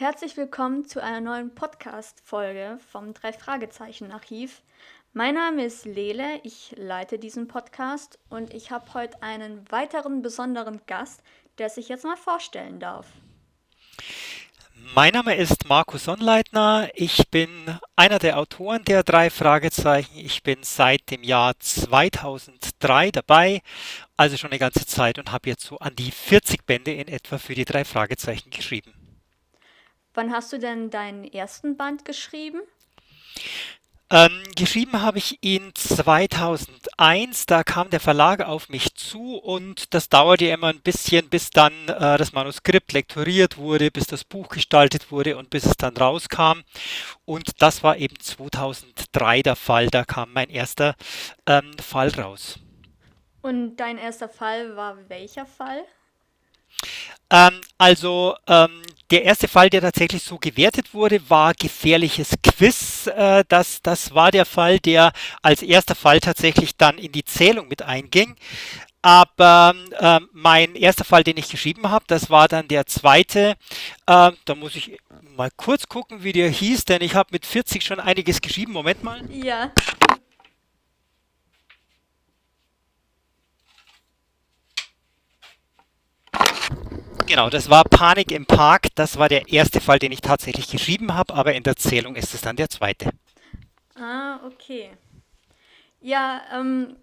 Herzlich willkommen zu einer neuen Podcast-Folge vom Drei-Fragezeichen-Archiv. Mein Name ist Lele, ich leite diesen Podcast und ich habe heute einen weiteren besonderen Gast, der sich jetzt mal vorstellen darf. Mein Name ist Markus Sonnleitner. Ich bin einer der Autoren der drei Fragezeichen. Ich bin seit dem Jahr 2003 dabei, also schon eine ganze Zeit und habe jetzt so an die 40 Bände in etwa für die drei Fragezeichen geschrieben. Wann hast du denn deinen ersten Band geschrieben? Ähm, geschrieben habe ich ihn 2001, da kam der Verlag auf mich zu und das dauerte immer ein bisschen, bis dann äh, das Manuskript lektoriert wurde, bis das Buch gestaltet wurde und bis es dann rauskam. Und das war eben 2003 der Fall, da kam mein erster ähm, Fall raus. Und dein erster Fall war welcher Fall? Ähm, also ähm, der erste Fall, der tatsächlich so gewertet wurde, war gefährliches Quiz. Äh, das, das war der Fall, der als erster Fall tatsächlich dann in die Zählung mit einging. Aber äh, mein erster Fall, den ich geschrieben habe, das war dann der zweite. Äh, da muss ich mal kurz gucken, wie der hieß, denn ich habe mit 40 schon einiges geschrieben. Moment mal. Ja. Genau, das war Panik im Park. Das war der erste Fall, den ich tatsächlich geschrieben habe, aber in der Zählung ist es dann der zweite. Ah, okay. Ja, ähm,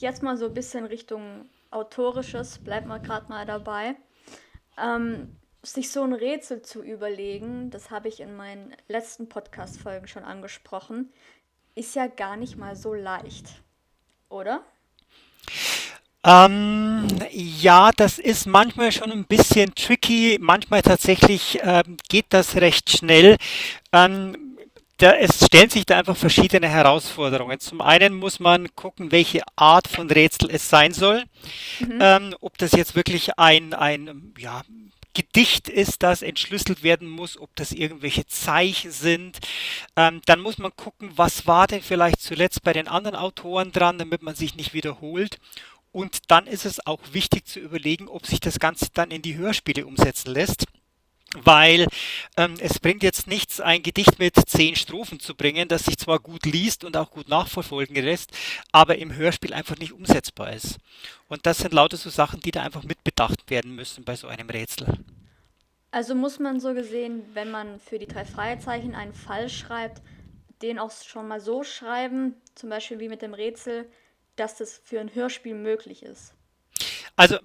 jetzt mal so ein bisschen Richtung Autorisches, bleibt mal gerade mal dabei. Ähm, sich so ein Rätsel zu überlegen, das habe ich in meinen letzten Podcast-Folgen schon angesprochen, ist ja gar nicht mal so leicht, oder? Ähm, ja, das ist manchmal schon ein bisschen tricky. Manchmal tatsächlich ähm, geht das recht schnell. Ähm, da, es stellen sich da einfach verschiedene Herausforderungen. Zum einen muss man gucken, welche Art von Rätsel es sein soll. Mhm. Ähm, ob das jetzt wirklich ein, ein ja, Gedicht ist, das entschlüsselt werden muss, ob das irgendwelche Zeichen sind. Ähm, dann muss man gucken, was war denn vielleicht zuletzt bei den anderen Autoren dran, damit man sich nicht wiederholt. Und dann ist es auch wichtig zu überlegen, ob sich das Ganze dann in die Hörspiele umsetzen lässt weil ähm, es bringt jetzt nichts, ein Gedicht mit zehn Strophen zu bringen, das sich zwar gut liest und auch gut nachverfolgen lässt, aber im Hörspiel einfach nicht umsetzbar ist. Und das sind lauter so Sachen, die da einfach mitbedacht werden müssen bei so einem Rätsel. Also muss man so gesehen, wenn man für die drei Freizeichen einen Fall schreibt, den auch schon mal so schreiben, zum Beispiel wie mit dem Rätsel, dass das für ein Hörspiel möglich ist. Also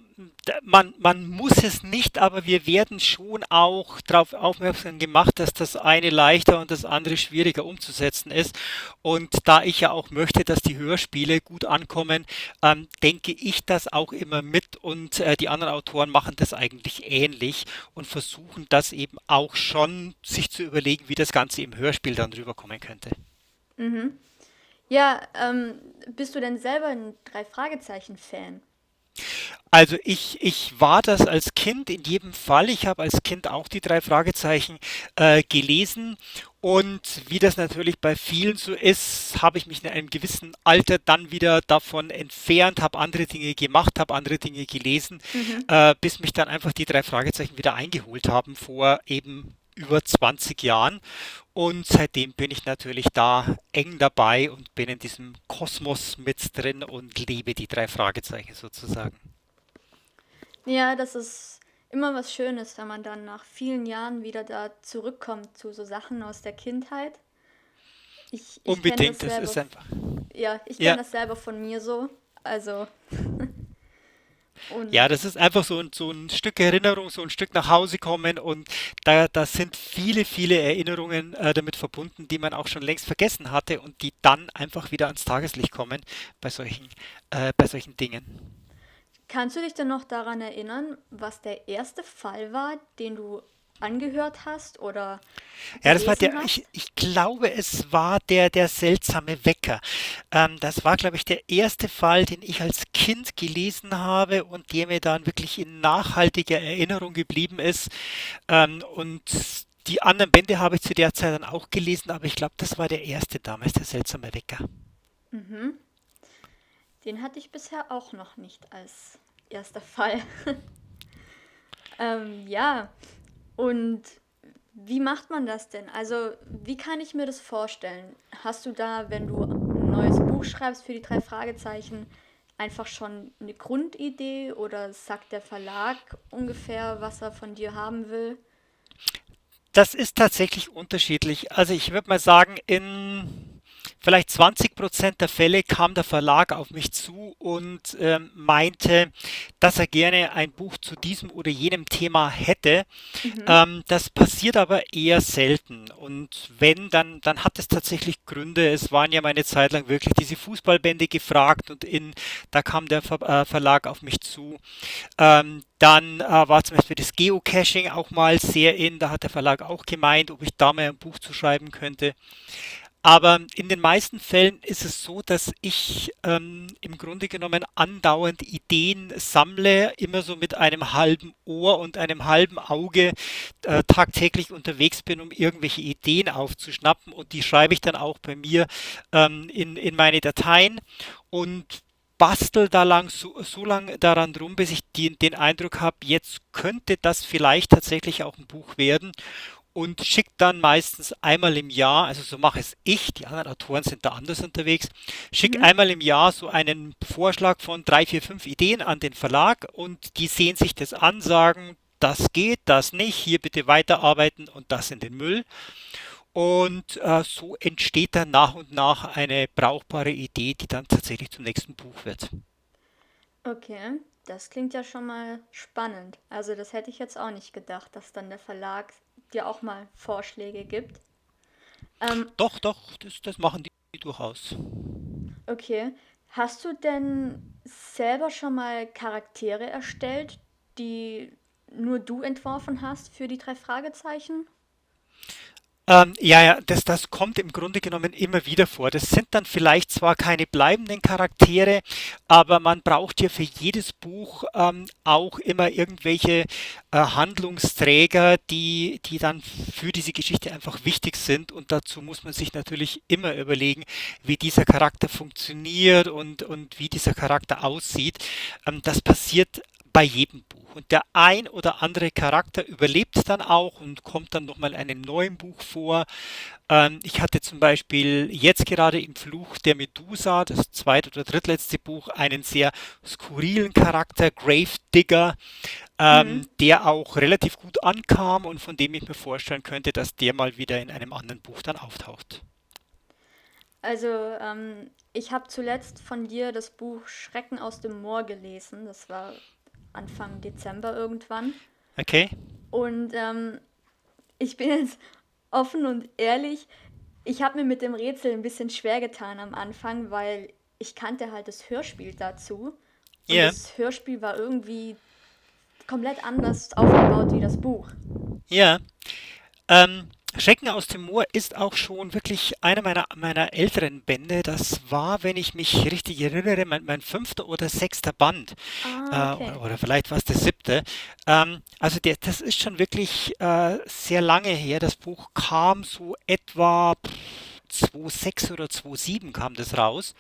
man, man muss es nicht, aber wir werden schon auch darauf aufmerksam gemacht, dass das eine leichter und das andere schwieriger umzusetzen ist. Und da ich ja auch möchte, dass die Hörspiele gut ankommen, ähm, denke ich das auch immer mit und äh, die anderen Autoren machen das eigentlich ähnlich und versuchen das eben auch schon sich zu überlegen, wie das Ganze im Hörspiel dann rüberkommen könnte. Mhm. Ja, ähm, bist du denn selber ein Drei-Fragezeichen-Fan? Also ich, ich war das als Kind in jedem Fall. Ich habe als Kind auch die drei Fragezeichen äh, gelesen. Und wie das natürlich bei vielen so ist, habe ich mich in einem gewissen Alter dann wieder davon entfernt, habe andere Dinge gemacht, habe andere Dinge gelesen, mhm. äh, bis mich dann einfach die drei Fragezeichen wieder eingeholt haben vor eben über 20 Jahren. Und seitdem bin ich natürlich da eng dabei und bin in diesem Kosmos mit drin und liebe die drei Fragezeichen sozusagen. Ja, das ist immer was Schönes, wenn man dann nach vielen Jahren wieder da zurückkommt zu so Sachen aus der Kindheit. Ich, ich Unbedingt, das, das ist einfach. Ja, ich kenne ja. das selber von mir so. Also. Und ja, das ist einfach so ein, so ein Stück Erinnerung, so ein Stück nach Hause kommen und da, da sind viele, viele Erinnerungen äh, damit verbunden, die man auch schon längst vergessen hatte und die dann einfach wieder ans Tageslicht kommen bei solchen, äh, bei solchen Dingen. Kannst du dich denn noch daran erinnern, was der erste Fall war, den du angehört hast oder ja, das war der, ich, ich, glaube, es war der, der seltsame Wecker. Ähm, das war, glaube ich, der erste Fall, den ich als Kind gelesen habe und der mir dann wirklich in nachhaltiger Erinnerung geblieben ist. Ähm, und die anderen Bände habe ich zu der Zeit dann auch gelesen, aber ich glaube, das war der erste damals, der seltsame Wecker. Mhm. Den hatte ich bisher auch noch nicht als erster Fall. ähm, ja, und Wie macht man das denn? Also, wie kann ich mir das vorstellen? Hast du da, wenn du ein neues Buch schreibst für die drei Fragezeichen, einfach schon eine Grundidee oder sagt der Verlag ungefähr, was er von dir haben will? Das ist tatsächlich unterschiedlich. Also ich würde mal sagen, in vielleicht 20 Prozent der Fälle kam der Verlag auf mich zu und ähm, meinte, dass er gerne ein Buch zu diesem oder jenem Thema hätte. Mhm. Ähm, das passiert aber eher selten. Und wenn, dann, dann hat es tatsächlich Gründe. Es waren ja meine Zeit lang wirklich diese Fußballbände gefragt und in, da kam der Ver äh, Verlag auf mich zu. Ähm, dann äh, war zum Beispiel das Geocaching auch mal sehr in. Da hat der Verlag auch gemeint, ob ich da mal ein Buch zu schreiben könnte. Aber in den meisten Fällen ist es so, dass ich ähm, im Grunde genommen andauernd Ideen sammle, immer so mit einem halben Ohr und einem halben Auge äh, tagtäglich unterwegs bin, um irgendwelche Ideen aufzuschnappen. Und die schreibe ich dann auch bei mir ähm, in, in meine Dateien und bastel da lang so, so lang daran rum, bis ich die, den Eindruck habe, jetzt könnte das vielleicht tatsächlich auch ein Buch werden und schickt dann meistens einmal im Jahr, also so mache es ich, die anderen Autoren sind da anders unterwegs, schickt Mhm. einmal im Jahr so einen Vorschlag von drei, vier, fünf Ideen an den Verlag und die sehen sich das an, sagen, das geht, das nicht, hier bitte weiterarbeiten und das in den Müll. Und äh, so entsteht dann nach und nach eine brauchbare Idee, die dann tatsächlich zum nächsten Buch wird. Okay, das klingt ja schon mal spannend. Also, das hätte ich jetzt auch nicht gedacht, dass dann der Verlag dir auch mal Vorschläge gibt. Ähm, Doch, doch, das, das machen die durchaus. okay. Hast du denn selber schon mal Charaktere erstellt, die nur du entworfen hast für die drei Fragezeichen? Ähm, ja, ja, das, das kommt im Grunde genommen immer wieder vor. Das sind dann vielleicht zwar keine bleibenden Charaktere, aber man braucht ja für jedes Buch ähm, auch immer irgendwelche äh, Handlungsträger, die, die dann für diese Geschichte einfach wichtig sind. Und dazu muss man sich natürlich immer überlegen, wie dieser Charakter funktioniert und, und wie dieser Charakter aussieht. Ähm, das passiert bei jedem Buch. Und der ein oder andere Charakter überlebt dann auch und kommt dann nochmal in einem neuen Buch vor. Ähm, ich hatte zum Beispiel jetzt gerade im Fluch der Medusa, das zweite oder drittletzte Buch, einen sehr skurrilen Charakter, Gravedigger, ähm, Mhm. der auch relativ gut ankam und von dem ich mir vorstellen könnte, dass der mal wieder in einem anderen Buch dann auftaucht. Also, ähm, ich habe zuletzt von dir das Buch Schrecken aus dem Moor gelesen. Das war Anfang Dezember irgendwann. Okay? Und ähm, ich bin jetzt offen und ehrlich, ich habe mir mit dem Rätsel ein bisschen schwer getan am Anfang, weil ich kannte halt das Hörspiel dazu. Und Ja, das Hörspiel war irgendwie komplett anders aufgebaut wie das Buch. ja. Ähm, Schrecken aus dem Moor ist auch schon wirklich einer meiner, meiner älteren Bände. Das war, wenn ich mich richtig erinnere, mein, mein fünfter oder sechster Band. Äh, Ah, oder, okay. oder vielleicht war es der siebte. Ähm, also der, das ist schon wirklich äh, sehr lange her. Das Buch kam so etwa pff, 2006 oder 2007 kam das raus.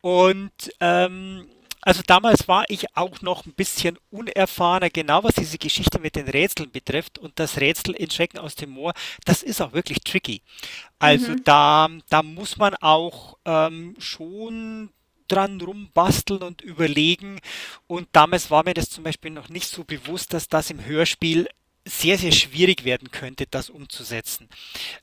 Und ähm, also damals war ich auch noch ein bisschen unerfahrener, genau was diese Geschichte mit den Rätseln betrifft. Und das Rätsel in Schrecken aus dem Moor, das ist auch wirklich tricky. Also Mhm. da, da muss man auch ähm, schon dran rumbasteln und überlegen. Und damals war mir das zum Beispiel noch nicht so bewusst, dass das im Hörspiel sehr, sehr schwierig werden könnte, das umzusetzen.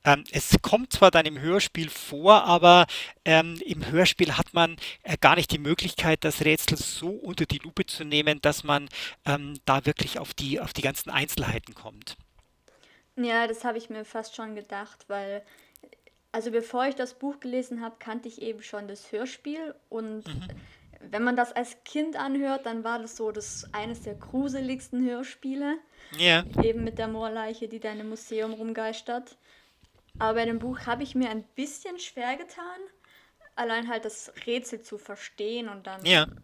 Ähm, es kommt zwar dann im Hörspiel vor, aber ähm, im Hörspiel hat man äh, gar nicht die Möglichkeit, das Rätsel so unter die Lupe zu nehmen, dass man ähm, da wirklich auf die, auf die ganzen Einzelheiten kommt. Ja, das habe ich mir fast schon gedacht, weil, also bevor ich das Buch gelesen habe, kannte ich eben schon das Hörspiel und wenn man das als Kind anhört, dann war das so das eines der gruseligsten Hörspiele, Ja, eben mit der Moorleiche, die da in einem Museum rumgeistert. Aber bei dem Buch habe ich mir ein bisschen schwer getan, allein halt das Rätsel zu verstehen und ja, dann.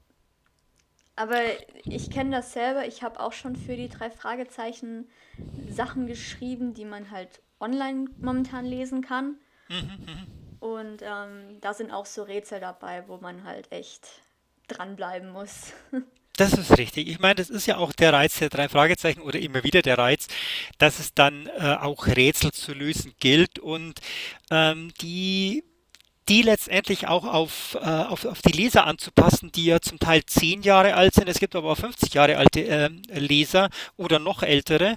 Aber ich kenne das selber, ich habe auch schon für die drei Fragezeichen Sachen geschrieben, die man halt online momentan lesen kann. Und ähm, da sind auch so Rätsel dabei, wo man halt echt dranbleiben muss. Das ist richtig. Ich meine, das ist ja auch der Reiz der drei Fragezeichen oder immer wieder der Reiz, dass es dann äh, auch Rätsel zu lösen gilt und ähm, die die letztendlich auch auf, äh, auf, auf die Leser anzupassen, die ja zum Teil 10 Jahre alt sind. Es gibt aber auch 50 Jahre alte äh, Leser oder noch ältere.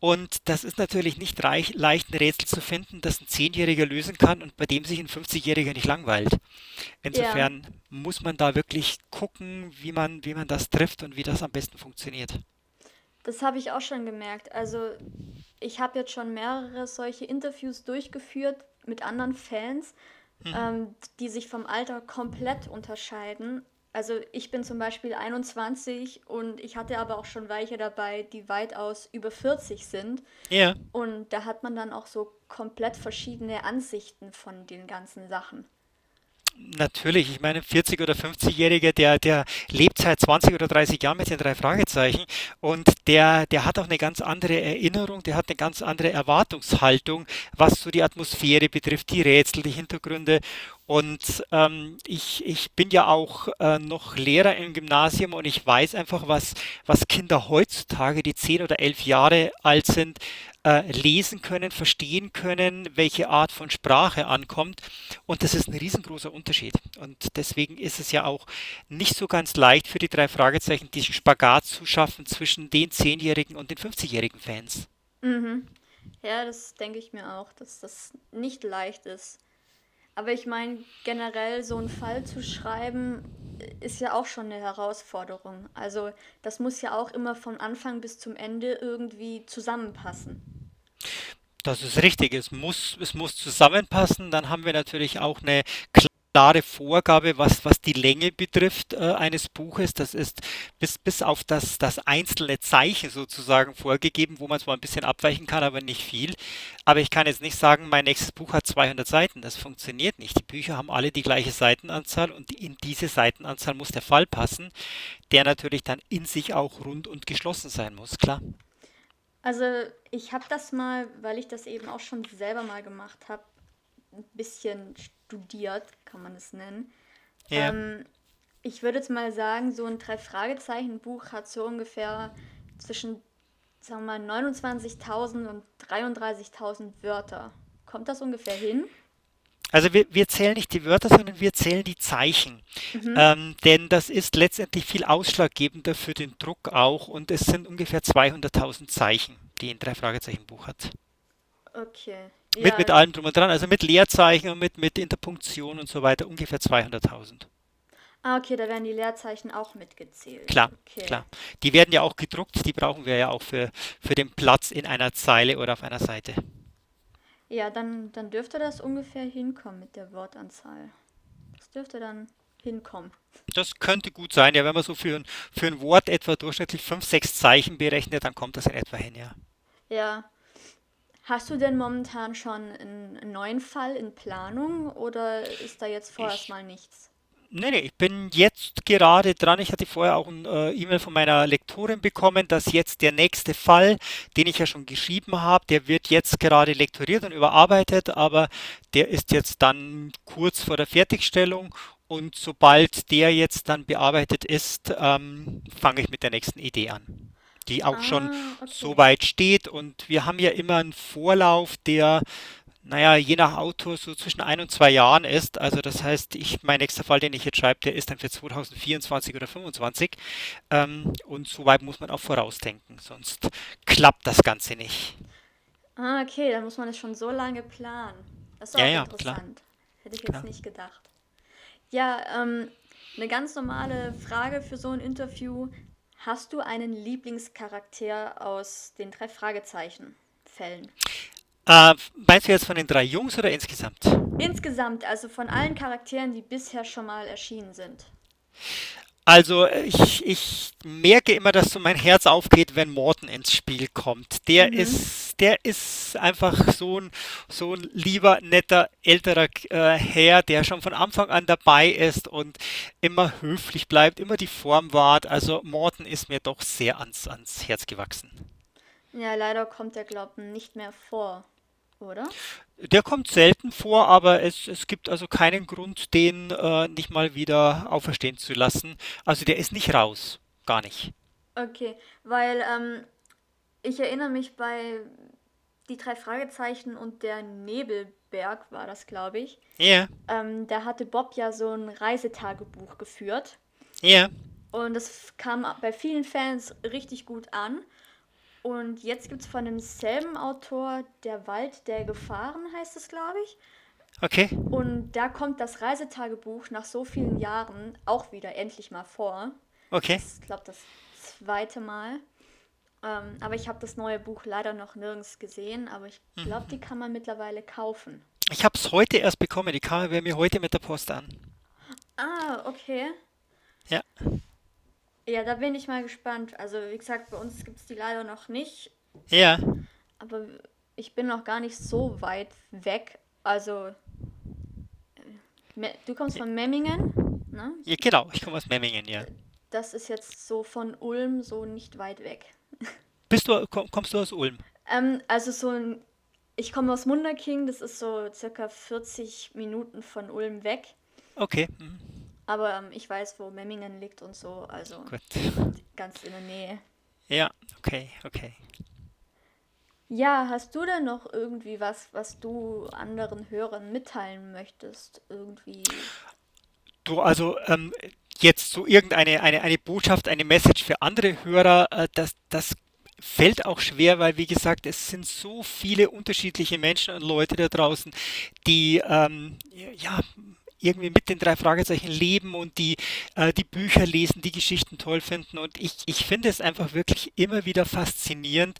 Und das ist natürlich nicht reich, leicht, ein Rätsel zu finden, das ein Zehnjähriger lösen kann und bei dem sich ein 50-Jähriger nicht langweilt. Ja, Insofern muss man da wirklich gucken, wie man, wie man das trifft und wie das am besten funktioniert. das habe ich auch schon gemerkt. Also ich habe jetzt schon mehrere solche Interviews durchgeführt mit anderen Fans, Mhm. ähm, die sich vom Alter komplett unterscheiden. Also ich bin zum Beispiel 21 und ich hatte aber auch schon welche dabei, die weitaus über 40 sind. Ja. Und da hat man dann auch so komplett verschiedene Ansichten von den ganzen Sachen. Natürlich, ich meine, ein 40- oder 50-Jähriger, der, der lebt seit 20 oder 30 Jahren mit den drei Fragezeichen und der, der hat auch eine ganz andere Erinnerung, der hat eine ganz andere Erwartungshaltung, was so die Atmosphäre betrifft, die Rätsel, die Hintergründe. Und ähm, ich, ich bin ja auch äh, noch Lehrer im Gymnasium und ich weiß einfach, was, was Kinder heutzutage, die 10 oder 11 Jahre alt sind, äh, lesen können, verstehen können, welche Art von Sprache ankommt. Und das ist ein riesengroßer Unterschied. Und deswegen ist es ja auch nicht so ganz leicht für die drei Fragezeichen, diesen Spagat zu schaffen zwischen den zehnjährigen und den 50-jährigen Fans. Mhm. Ja, das denke ich mir auch, dass das nicht leicht ist. Aber ich meine, generell so einen Fall zu schreiben, äh, ist ja auch schon eine Herausforderung. Also das muss ja auch immer von Anfang bis zum Ende irgendwie zusammenpassen. Das ist richtig. Es muss, es muss zusammenpassen. Dann haben wir natürlich auch eine klare Vorgabe, was, was die Länge betrifft, äh, eines Buches. Das ist bis, bis auf das, das einzelne Zeichen sozusagen vorgegeben, wo man zwar ein bisschen abweichen kann, aber nicht viel. Aber ich kann jetzt nicht sagen, mein nächstes Buch hat 200 Seiten. Das funktioniert nicht. Die Bücher haben alle die gleiche Seitenanzahl und in diese Seitenanzahl muss der Fall passen, der natürlich dann in sich auch rund und geschlossen sein muss, klar. Also ich habe das mal, weil ich das eben auch schon selber mal gemacht habe, ein bisschen studiert, kann man es nennen. Ja. Ähm, ich würde jetzt mal sagen, so ein Drei-Fragezeichen-Buch hat so ungefähr zwischen, sagen wir mal, 29.000 und 33.000 Wörter. Kommt das ungefähr hin? Also wir, wir zählen nicht die Wörter, sondern wir zählen die Zeichen. Mhm. Ähm, denn das ist letztendlich viel ausschlaggebender für den Druck auch und es sind ungefähr 200.000 Zeichen, die ein Drei-Fragezeichen-Buch hat. Okay. Mit, mit Ja. allem drum und dran, also mit Leerzeichen und mit, mit Interpunktion und so weiter, ungefähr 200.000. Ah, okay, da werden die Leerzeichen auch mitgezählt. Klar, Okay. klar. Die werden ja auch gedruckt, die brauchen wir ja auch für, für den Platz in einer Zeile oder auf einer Seite. Ja, dann, dann dürfte das ungefähr hinkommen mit der Wortanzahl. Das dürfte dann hinkommen. Das könnte gut sein, ja, wenn man so für ein, für ein Wort etwa durchschnittlich 5 6 Zeichen berechnet, dann kommt das in etwa hin, ja. Ja. Hast du denn momentan schon einen, neuen Fall in Planung oder ist da jetzt vorerst Ich mal nichts? Nee, nee, ich bin jetzt gerade dran. Ich hatte vorher auch ein äh, E-Mail von meiner Lektorin bekommen, dass jetzt der nächste Fall, den ich ja schon geschrieben habe, der wird jetzt gerade lektoriert und überarbeitet, aber der ist jetzt dann kurz vor der Fertigstellung und sobald der jetzt dann bearbeitet ist, ähm, fange ich mit der nächsten Idee an, die auch schon Ah, so okay. weit steht und wir haben ja immer einen Vorlauf, der naja, je nach Autor so zwischen ein und zwei Jahren ist. Also das heißt, ich, mein nächster Fall, den ich jetzt schreibe, der ist dann für 2024 oder 2025. Ähm, und so weit muss man auch vorausdenken, sonst klappt das Ganze nicht. Ah, okay, dann muss man das schon so lange planen. Das ist Ja, auch ja, klar, interessant. Hätte ich jetzt klar. nicht gedacht. Ja, ähm, eine ganz normale Frage für so ein Interview. Hast du einen Lieblingscharakter aus den drei Fragezeichen Fällen? Äh, meinst du jetzt von den drei Jungs oder insgesamt? Insgesamt, also von allen Charakteren, die bisher schon mal erschienen sind. Also ich, ich merke immer, dass so mein Herz aufgeht, wenn Morten ins Spiel kommt. Der Mhm. ist, der ist einfach so ein, so ein lieber, netter, älterer äh, Herr, der schon von Anfang an dabei ist und immer höflich bleibt, immer die Form wahrt. Also Morten ist mir doch sehr ans, ans Herz gewachsen. Ja, leider kommt der Glauben nicht mehr vor, oder? Der kommt selten vor, aber es, es gibt also keinen Grund, den äh, nicht mal wieder auferstehen zu lassen. Also der ist nicht raus. gar nicht. Okay, weil ähm, ich erinnere mich bei die drei Fragezeichen und der Nebelberg war das, glaube ich. Ja, Ähm, da hatte Bob ja so ein Reisetagebuch geführt ja, und das kam bei vielen Fans richtig gut an. Und jetzt gibt es von demselben Autor Der Wald der Gefahren, heißt es, glaube ich. okay, Und da kommt das Reisetagebuch nach so vielen Jahren auch wieder endlich mal vor. okay. Das ist, glaube das zweite Mal. Ähm, aber ich habe das neue Buch leider noch nirgends gesehen, aber ich glaube, die kann man mittlerweile kaufen. Ich habe es heute erst bekommen, die bei mir heute mit der Post an. Ah, okay. Ja, Ja, da bin ich mal gespannt. Also, wie gesagt, bei uns gibt es die leider noch nicht, ja, aber ich bin noch gar nicht so weit weg. Also, Me- du kommst von Memmingen, ne? ja genau, ich komme aus Memmingen, ja. Das ist jetzt so von Ulm so nicht weit weg. Bist du, komm, kommst du aus Ulm? Ähm, also so ein, ich komme aus Munderking, das ist so circa 40 Minuten von Ulm weg. Okay, mhm, Aber ähm, ich weiß, wo Memmingen liegt und so, also gut. ganz in der Nähe. Ja, okay, okay. Ja, hast du denn noch irgendwie was, was du anderen Hörern mitteilen möchtest? Irgendwie. Du, also ähm, jetzt so irgendeine eine, eine Botschaft, eine Message für andere Hörer, äh, das, das fällt auch schwer, weil wie gesagt, es sind so viele unterschiedliche Menschen und Leute da draußen, die ähm, ja irgendwie mit den drei Fragezeichen leben und die äh, die Bücher lesen, die Geschichten toll finden. Und ich, ich finde es einfach wirklich immer wieder faszinierend,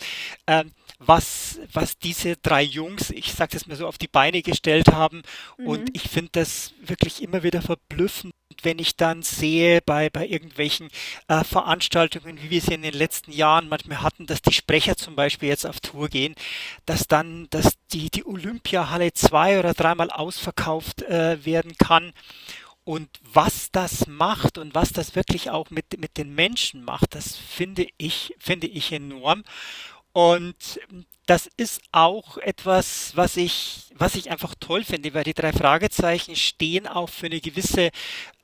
ähm, was, was diese drei Jungs, ich sage das mal so, auf die Beine gestellt haben. Und Mhm. ich finde das wirklich immer wieder verblüffend. Wenn ich dann sehe bei, bei irgendwelchen äh, Veranstaltungen, wie wir sie in den letzten Jahren manchmal hatten, dass die Sprecher zum Beispiel jetzt auf Tour gehen, dass dann, dass die, die Olympiahalle zwei oder dreimal ausverkauft äh, werden kann. Und was das macht und was das wirklich auch mit, mit den Menschen macht, das finde ich, finde ich enorm. Und das ist auch etwas, was ich, was ich einfach toll finde, weil die drei Fragezeichen stehen auch für eine gewisse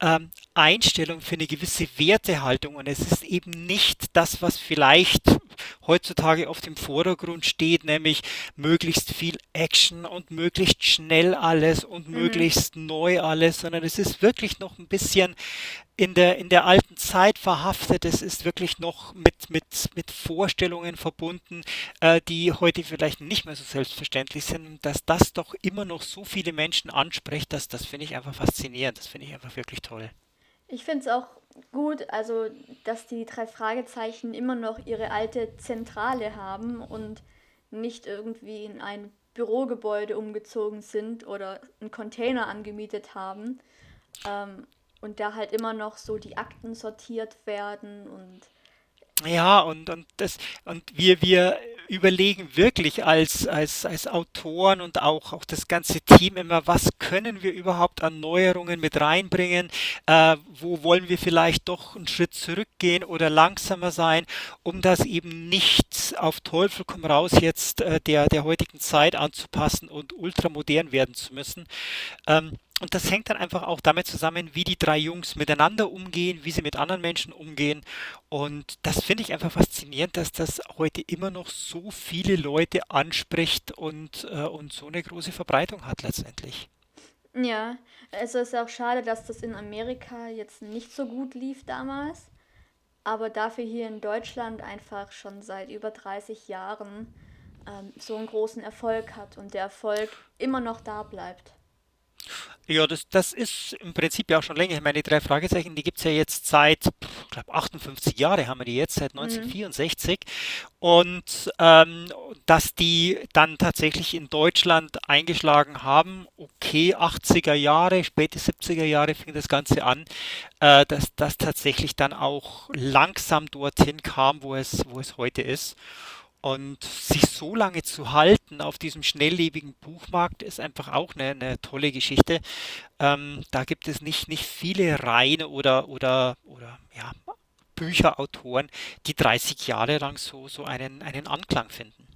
ähm, Einstellung, für eine gewisse Wertehaltung. Und es ist eben nicht das, was vielleicht heutzutage oft im Vordergrund steht, nämlich möglichst viel Action und möglichst schnell alles und Mhm. möglichst neu alles, sondern es ist wirklich noch ein bisschen in der, in der alten Zeit verhaftet. Es ist wirklich noch mit, mit, mit Vorstellungen verbunden, äh, die heute vielleicht nicht mehr so selbstverständlich sind. Und dass das doch immer noch so viele Menschen anspricht, das, das finde ich einfach faszinierend. Das finde ich einfach wirklich toll. Ich finde es auch gut, also, dass die drei Fragezeichen immer noch ihre alte Zentrale haben und nicht irgendwie in ein Bürogebäude umgezogen sind oder einen Container angemietet haben. Ähm, und da halt immer noch so die Akten sortiert werden und Ja, und, und das, und wir, wir überlegen wirklich als, als, als Autoren und auch, auch das ganze Team immer, was können wir überhaupt an Neuerungen mit reinbringen? Äh, wo wollen wir vielleicht doch einen Schritt zurückgehen oder langsamer sein, um das eben nicht auf Teufel komm raus jetzt äh, der, der heutigen Zeit anzupassen und ultramodern werden zu müssen. Ähm, und das hängt dann einfach auch damit zusammen, wie die drei Jungs miteinander umgehen, wie sie mit anderen Menschen umgehen. Und das finde ich einfach faszinierend, dass das heute immer noch so viele Leute anspricht und, äh, und so eine große Verbreitung hat letztendlich. ja, also ist auch schade, dass das in Amerika jetzt nicht so gut lief damals, aber dafür hier in Deutschland einfach schon seit über 30 Jahren ähm, so einen großen Erfolg hat und der Erfolg immer noch da bleibt. Ja, das, das ist im Prinzip ja auch schon länger. Ich meine, die drei Fragezeichen, die gibt es ja jetzt seit, ich glaube, 58 Jahre haben wir die jetzt, seit Mhm. 1964. Und ähm, dass die dann tatsächlich in Deutschland eingeschlagen haben, okay, 80er Jahre, späte 70er Jahre fing das Ganze an, äh, dass das tatsächlich dann auch langsam dorthin kam, wo es, wo es heute ist. Und sich so lange zu halten auf diesem schnelllebigen Buchmarkt ist einfach auch eine, eine tolle Geschichte. Ähm, da gibt es nicht, nicht viele Reihen oder, oder, oder ja, Bücherautoren, die 30 Jahre lang so, so einen, einen Anklang finden.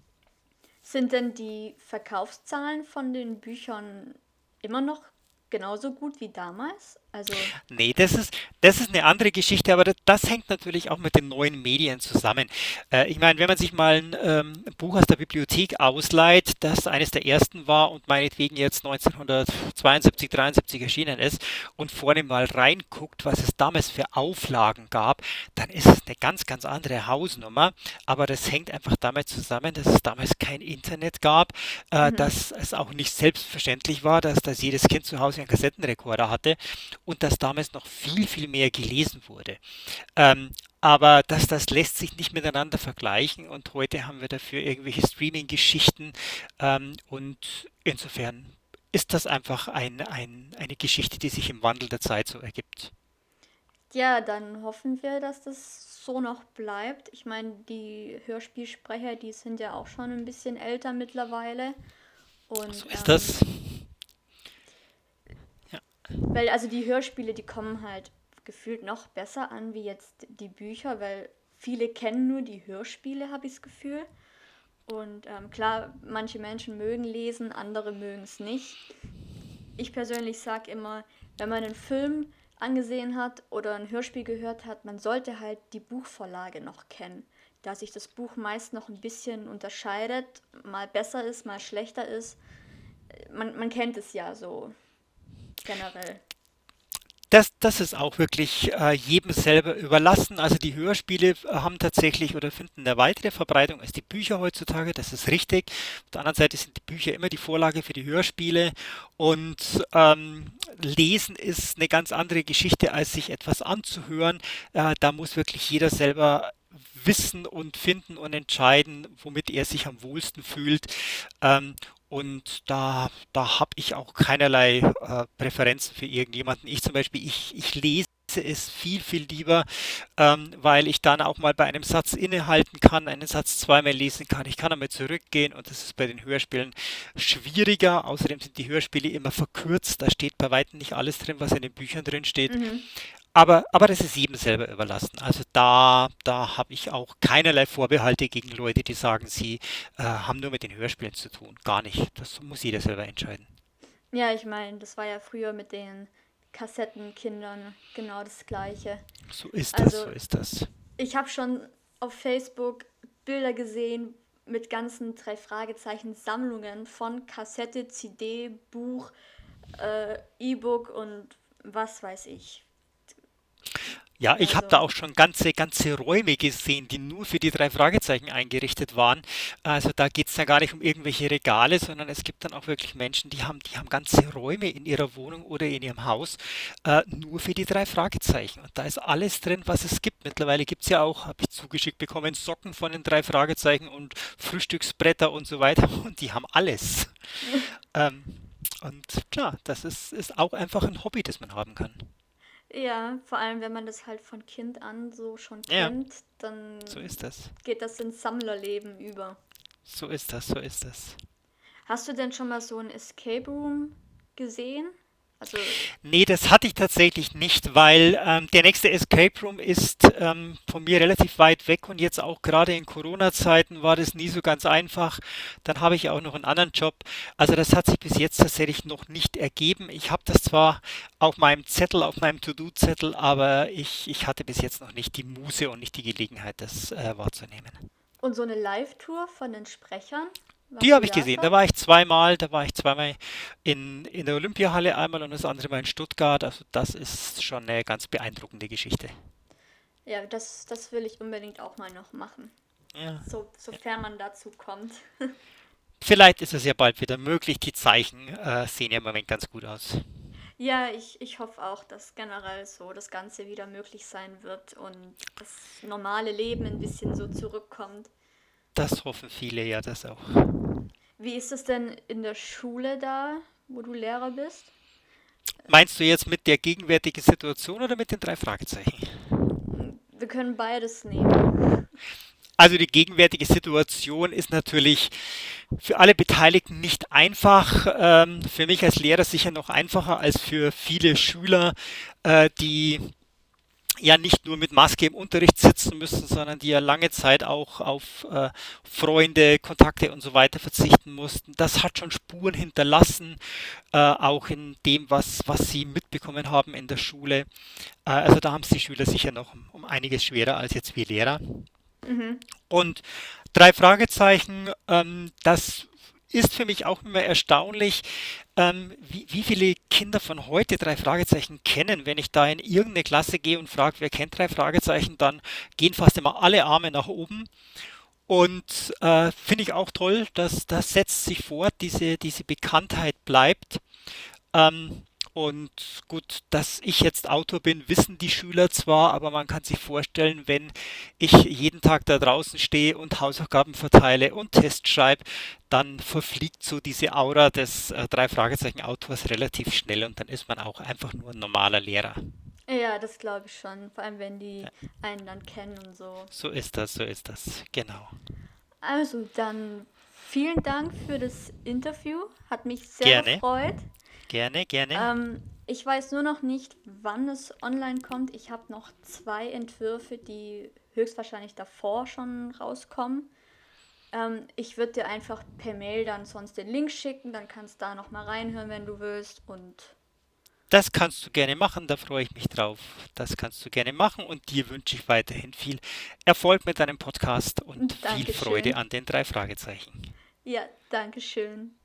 Sind denn die Verkaufszahlen von den Büchern immer noch genauso gut wie damals? Also, Nee, das ist, das ist eine andere Geschichte, aber das, das hängt natürlich auch mit den neuen Medien zusammen. Äh, ich meine, wenn man sich mal ein ähm, Buch aus der Bibliothek ausleiht, das eines der ersten war und meinetwegen jetzt 1972, 73 erschienen ist und vorne mal reinguckt, was es damals für Auflagen gab, dann ist es eine ganz, ganz andere Hausnummer. Aber das hängt einfach damit zusammen, dass es damals kein Internet gab, äh, mhm. dass es auch nicht selbstverständlich war, dass, dass jedes Kind zu Hause einen Kassettenrekorder hatte und dass damals noch viel, viel mehr gelesen wurde. Ähm, aber das, das lässt sich nicht miteinander vergleichen und heute haben wir dafür irgendwelche Streaming-Geschichten ähm, und insofern ist das einfach ein, ein, eine Geschichte, die sich im Wandel der Zeit so ergibt. Ja, dann hoffen wir, dass das so noch bleibt. Ich meine, die Hörspielsprecher, die sind ja auch schon ein bisschen älter mittlerweile. Und So ist ähm, das. Weil also die Hörspiele, die kommen halt gefühlt noch besser an wie jetzt die Bücher, weil viele kennen nur die Hörspiele, habe ich das Gefühl. Und ähm, klar, manche Menschen mögen lesen, andere mögen es nicht. Ich persönlich sage immer, wenn man einen Film angesehen hat oder ein Hörspiel gehört hat, man sollte halt die Buchvorlage noch kennen, da sich das Buch meist noch ein bisschen unterscheidet, mal besser ist, mal schlechter ist. Man, man kennt es ja so generell. Das, das ist auch wirklich äh, jedem selber überlassen. Also die Hörspiele äh, haben tatsächlich oder finden eine weitere Verbreitung als die Bücher heutzutage. Das ist richtig. Auf der anderen Seite sind die Bücher immer die Vorlage für die Hörspiele. Und ähm, Lesen ist eine ganz andere Geschichte, als sich etwas anzuhören. Äh, da muss wirklich jeder selber wissen und finden und entscheiden, womit er sich am wohlsten fühlt. Ähm, und da, da habe ich auch keinerlei äh, Präferenzen für irgendjemanden. Ich zum Beispiel, ich, ich lese es viel, viel lieber, ähm, weil ich dann auch mal bei einem Satz innehalten kann, einen Satz zweimal lesen kann. Ich kann einmal zurückgehen und das ist bei den Hörspielen schwieriger. Außerdem sind die Hörspiele immer verkürzt. Da steht bei weitem nicht alles drin, was in den Büchern drin steht. Mhm. Aber, aber das ist jedem selber überlassen. Also da, da habe ich auch keinerlei Vorbehalte gegen Leute, die sagen, sie äh, haben nur mit den Hörspielen zu tun. Gar nicht. Das muss jeder selber entscheiden. Ja, ich meine, das war ja früher mit den Kassettenkindern genau das Gleiche. So ist das, so Also, ist das. ich habe schon auf Facebook Bilder gesehen mit ganzen drei Fragezeichen Sammlungen von Kassette, CD, Buch, äh, E-Book und was weiß ich. Ja, ich habe da Also, auch schon ganze, ganze Räume gesehen, die nur für die drei Fragezeichen eingerichtet waren. Also da geht es dann gar nicht um irgendwelche Regale, sondern es gibt dann auch wirklich Menschen, die haben, die haben ganze Räume in ihrer Wohnung oder in ihrem Haus äh, nur für die drei Fragezeichen. Und da ist alles drin, was es gibt. Mittlerweile gibt es ja auch, habe ich zugeschickt bekommen, Socken von den drei Fragezeichen und Frühstücksbretter und so weiter. Und die haben alles. Ähm, und klar, das ist, ist auch einfach ein Hobby, das man haben kann. Ja, vor allem wenn man das halt von Kind an so schon Ja, kennt, so dann ist das. geht das ins Sammlerleben über. So ist das, so ist das. Hast du denn schon mal so ein Escape Room gesehen? Also, Nee, das hatte ich tatsächlich nicht, weil ähm, der nächste Escape Room ist ähm, von mir relativ weit weg und jetzt auch gerade in Corona-Zeiten war das nie so ganz einfach. Dann habe ich auch noch einen anderen Job. Also das hat sich bis jetzt tatsächlich noch nicht ergeben. Ich habe das zwar auf meinem Zettel, auf meinem To-Do-Zettel, aber ich, ich hatte bis jetzt noch nicht die Muße und nicht die Gelegenheit, das äh, wahrzunehmen. und so eine Live-Tour von den Sprechern? Die habe ich gesehen. Da war ich zweimal. Da war ich zweimal in, in der Olympiahalle einmal und das andere Mal in Stuttgart. Also das ist schon eine ganz beeindruckende Geschichte. Ja, das, das will ich unbedingt auch mal noch machen. Ja. So, sofern man dazu kommt. Vielleicht ist es ja bald wieder möglich. Die Zeichen äh, sehen ja im Moment ganz gut aus. Ja, ich, ich hoffe auch, dass generell so das Ganze wieder möglich sein wird und das normale Leben ein bisschen so zurückkommt. Das hoffen viele ja, das auch. Wie ist es denn in der Schule da, wo du Lehrer bist? Meinst du jetzt mit der gegenwärtigen Situation oder mit den drei Fragezeichen? Wir können beides nehmen. Also die gegenwärtige Situation ist natürlich für alle Beteiligten nicht einfach. Ähm, für mich als Lehrer sicher noch einfacher als für viele Schüler, äh, die ja nicht nur mit Maske im Unterricht sitzen müssen, sondern die ja lange Zeit auch auf äh, Freunde, Kontakte und so weiter verzichten mussten. Das hat schon Spuren hinterlassen, äh, auch in dem, was, was sie mitbekommen haben in der Schule. Äh, also da haben es die Schüler sicher noch um, um einiges schwerer als jetzt wir Lehrer. Mhm. Und drei Fragezeichen, ähm, das ist für mich auch immer erstaunlich, ähm, wie, wie viele Kinder von heute drei Fragezeichen kennen. Wenn ich da in irgendeine Klasse gehe und frage, wer kennt drei Fragezeichen, dann gehen fast immer alle Arme nach oben. Und äh, finde ich auch toll, dass das setzt sich fort, diese, diese Bekanntheit bleibt. Ähm, und gut, dass ich jetzt Autor bin, wissen die Schüler zwar, aber man kann sich vorstellen, wenn ich jeden Tag da draußen stehe und Hausaufgaben verteile und Tests schreibe, dann verfliegt so diese Aura des äh, Drei-Fragezeichen-Autors relativ schnell und dann ist man auch einfach nur ein normaler Lehrer. Ja, das glaube ich schon. Vor allem, wenn die Ja, einen dann kennen und so. so ist das, so ist das, genau. Also, dann vielen Dank für das Interview. Hat mich sehr Gerne, gefreut. Gerne, gerne. Ähm, ich weiß nur noch nicht, wann es online kommt. Ich habe noch zwei Entwürfe, die höchstwahrscheinlich davor schon rauskommen. Ähm, ich würde dir einfach per Mail dann sonst den Link schicken, dann kannst du da noch mal reinhören, wenn du willst. Und Das kannst du gerne machen, da freue ich mich drauf. Das kannst du gerne machen und dir wünsche ich weiterhin viel Erfolg mit deinem Podcast und viel Freude Dankeschön. an den drei Fragezeichen. ja, Dankeschön.